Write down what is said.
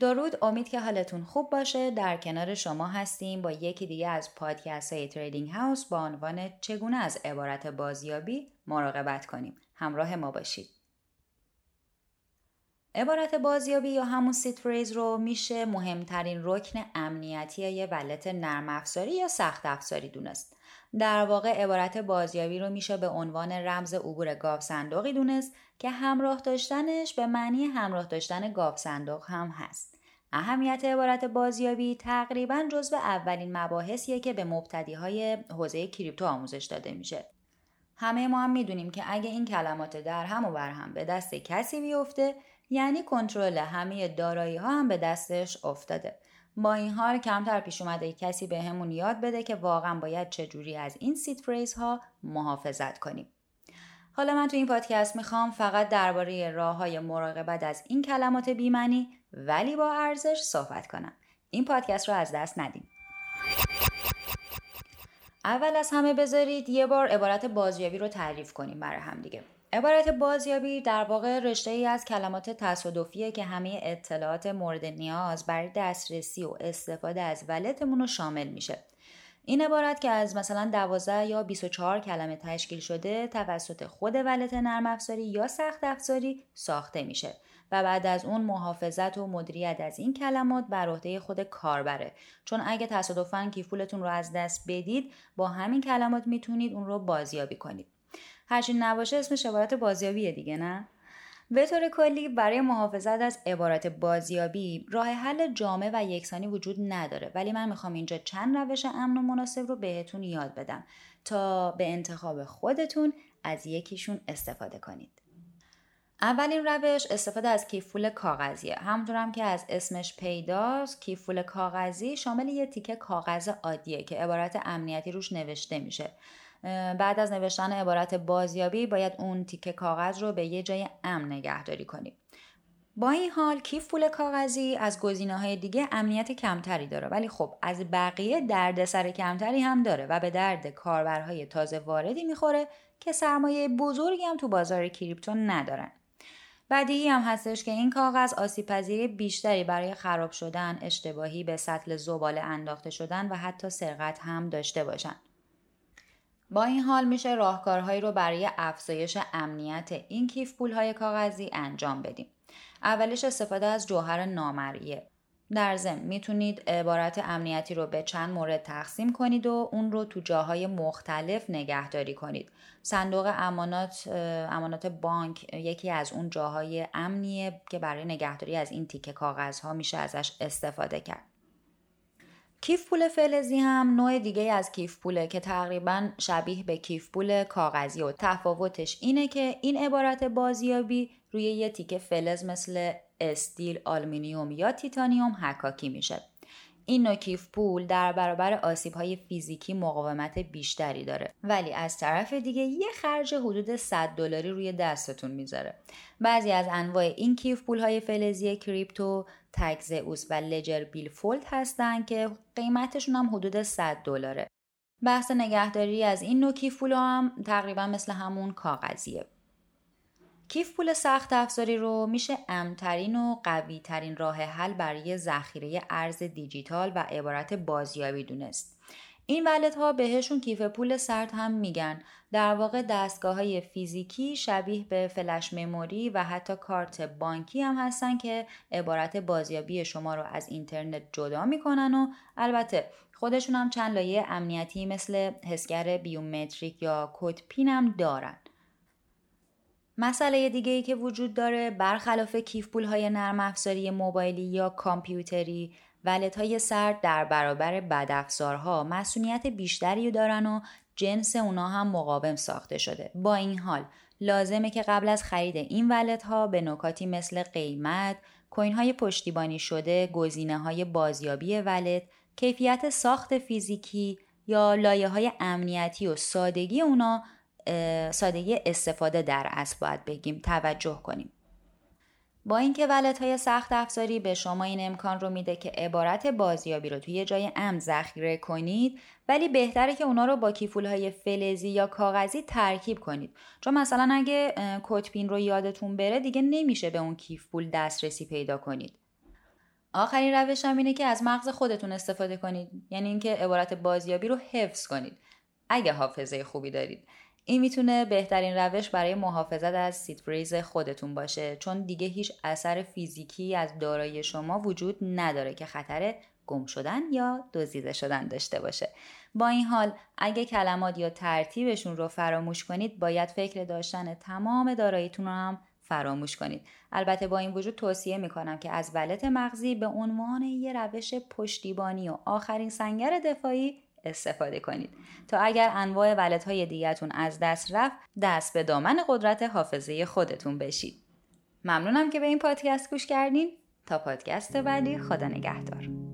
درود امید که حالتون خوب باشه. در کنار شما هستیم با یکی دیگه از پادکست های Trading House با عنوان چگونه از عبارت بازیابی مراقبت کنیم. همراه ما باشید. عبارت بازیابی یا همون seed phrase رو میشه مهمترین رکن امنیتی یه wallet نرم افزاری یا سخت افزاری دونست. در واقع عبارت بازیابی رو میشه به عنوان رمز عبور گاوصندوقی دونست که همراه داشتنش به معنی همراه داشتن گاوصندوق هم هست. اهمیت عبارت بازیابی تقریبا جزو اولین مباحثیه که به مبتدی های حوزه کریپتو آموزش داده میشه. همه ما هم می‌دونیم که اگه این کلمات در هم و بر هم به دست کسی بیفته یعنی کنترل همه دارایی ها هم به دستش افتاده. با این حال کمتر پیش اومده کسی به همون یاد بده که واقعا باید چجوری از این سیت فریز ها محافظت کنیم. حالا من تو این پادکست می‌خوام فقط درباره راه های مراقبت از این کلمات بیمنی ولی با ارزش صحبت کنم. این پادکست رو از دست ندیم اول از همه بذارید یه بار عبارت بازیابی رو تعریف کنیم برای هم دیگه. عبارت بازیابی در واقع رشته ای از کلمات تصادفیه که همه اطلاعات مورد نیاز برای دسترسی و استفاده از ولتمون رو شامل میشه. این عبارت که از مثلا 12 یا 24 کلمه تشکیل شده توسط خود ولت نرم افزاری یا سخت افزاری ساخته میشه و بعد از اون محافظت و مدیریت از این کلمات بر عهده خود کاربره چون اگه تصادفاً کیف پولتون رو از دست بدید با همین کلمات می‌تونید اون رو بازیابی کنید هرچی نباشه اسمش عبارت بازیابیه دیگه نه؟ به طور کلی برای محافظت از عبارت بازیابی راه حل جامع و یکسانی وجود نداره. ولی من می‌خوام اینجا چند روش امن و مناسب رو بهتون یاد بدم تا به انتخاب خودتون از یکیشون استفاده کنید. اولین روش استفاده از کیفول کاغذیه. همونطورم که از اسمش پیداست کیفول کاغذی شامل یه تیکه کاغذ عادیه که عبارت امنیتی روش نوشته میشه. بعد از نوشتن عبارت بازیابی باید اون تیکه کاغذ رو به یه جای امن نگهداری کنیم با این حال کیف پول کاغذی از گزینه های دیگه امنیت کمتری داره. ولی خب از بقیه دردسر کمتری هم داره و به درد کاربرهای تازه واردی می‌خوره که سرمایه بزرگی هم تو بازار کریپتو ندارن. بدیهی هم هستش که این کاغذ آسیب بیشتری برای خراب شدن، اشتباهی به سطل زباله انداخته شدن و حتی سرقت هم داشته باشن. با این حال میشه راهکارهایی رو برای افزایش امنیت این کیف پولهای کاغذی انجام بدیم. اولش استفاده از جوهر نامریه. در ضمن می‌تونید عبارت امنیتی رو به چند مورد تقسیم کنید و اون رو تو جاهای مختلف نگهداری کنید. صندوق امانات امانات بانک یکی از اون جاهای امنیه که برای نگهداری از این تیکه کاغذها میشه ازش استفاده کرد. کیف پول فلزی هم نوع دیگه از کیف پوله که تقریبا شبیه به کیف پول کاغذی و تفاوتش اینه که این عبارت بازیابی روی یه تیکه فلز مثل استیل، آلومینیوم یا تیتانیوم حکاکی میشه. این نوع کیف پول در برابر آسیب های فیزیکی مقاومت بیشتری داره. ولی از طرف دیگه یه خرج حدود 100 دلاری روی دستتون می‌ذاره. بعضی از انواع این کیف پول های فلزی کریپتو تگزئوس و لجر بیل فولد هستن که قیمتشون هم حدود 100 دلاره. بحث نگهداری از این نوع کیف پول هم تقریبا مثل همون کاغذیه. کیف پول سخت افزاری رو میشه امترین و قوی ترین راه حل برای ذخیره ارز دیجیتال و عبارت بازیابی دونست. این ولت ها بهشون کیف پول سرد هم میگن در واقع دستگاه های فیزیکی شبیه به فلش مموری و حتی کارت بانکی هم هستن که عبارت بازیابی شما رو از اینترنت جدا می‌کنن و البته خودشون هم چند لایه امنیتی مثل حسگر بیومتریک یا کد پین هم دارن مسئله دیگه ای که وجود داره برخلاف کیف پول های نرم افزاری موبایلی یا کامپیوتری ولت های سرد در برابر بدافزارها مسئولیت بیشتری دارن و جنس اونا هم مقاوم ساخته شده. با این حال لازمه که قبل از خرید این ولت ها به نکاتی مثل قیمت کوین های پشتیبانی شده گزینه های بازیابی ولت کیفیت ساخت فیزیکی یا لایه های امنیتی و سادگی اونا سادگی استفاده در اصل باید بگیم. توجه کنیم. با اینکه ولت های سخت افزاری به شما این امکان رو میده که عبارت بازیابی رو توی جای امن ذخیره کنید ولی بهتره که اونا رو با کیفول های فلزی یا کاغذی ترکیب کنید. چون مثلا اگه کتپین رو یادتون بره دیگه نمیشه به اون کیفپول دسترسی پیدا کنید. آخرین روش هم اینه که از مغز خودتون استفاده کنید. یعنی اینکه عبارت بازیابی رو حفظ کنید. اگه حافظه خوبی دارید. این می‌تونه بهترین روش برای محافظت از سیت خودتون باشه چون دیگه هیچ اثر فیزیکی از دارایی شما وجود نداره که خطر گم شدن یا دزدیده شدن داشته باشه. با این حال اگه کلمات یا ترتیبشون رو فراموش کنید باید فکر داشتن تمام داراییتون رو هم فراموش کنید. البته با این وجود توصیه می‌کنم که از ولت مغزی به عنوان یه روش پشتیبانی و آخرین سنگر دفاعی استفاده کنید. تا اگر انواع ولت های دیگتون از دست رفت دست به دامن قدرت حافظه خودتون بشید. ممنونم که به این پادکست گوش کردین. تا پادکست بعدی خدا نگهدار.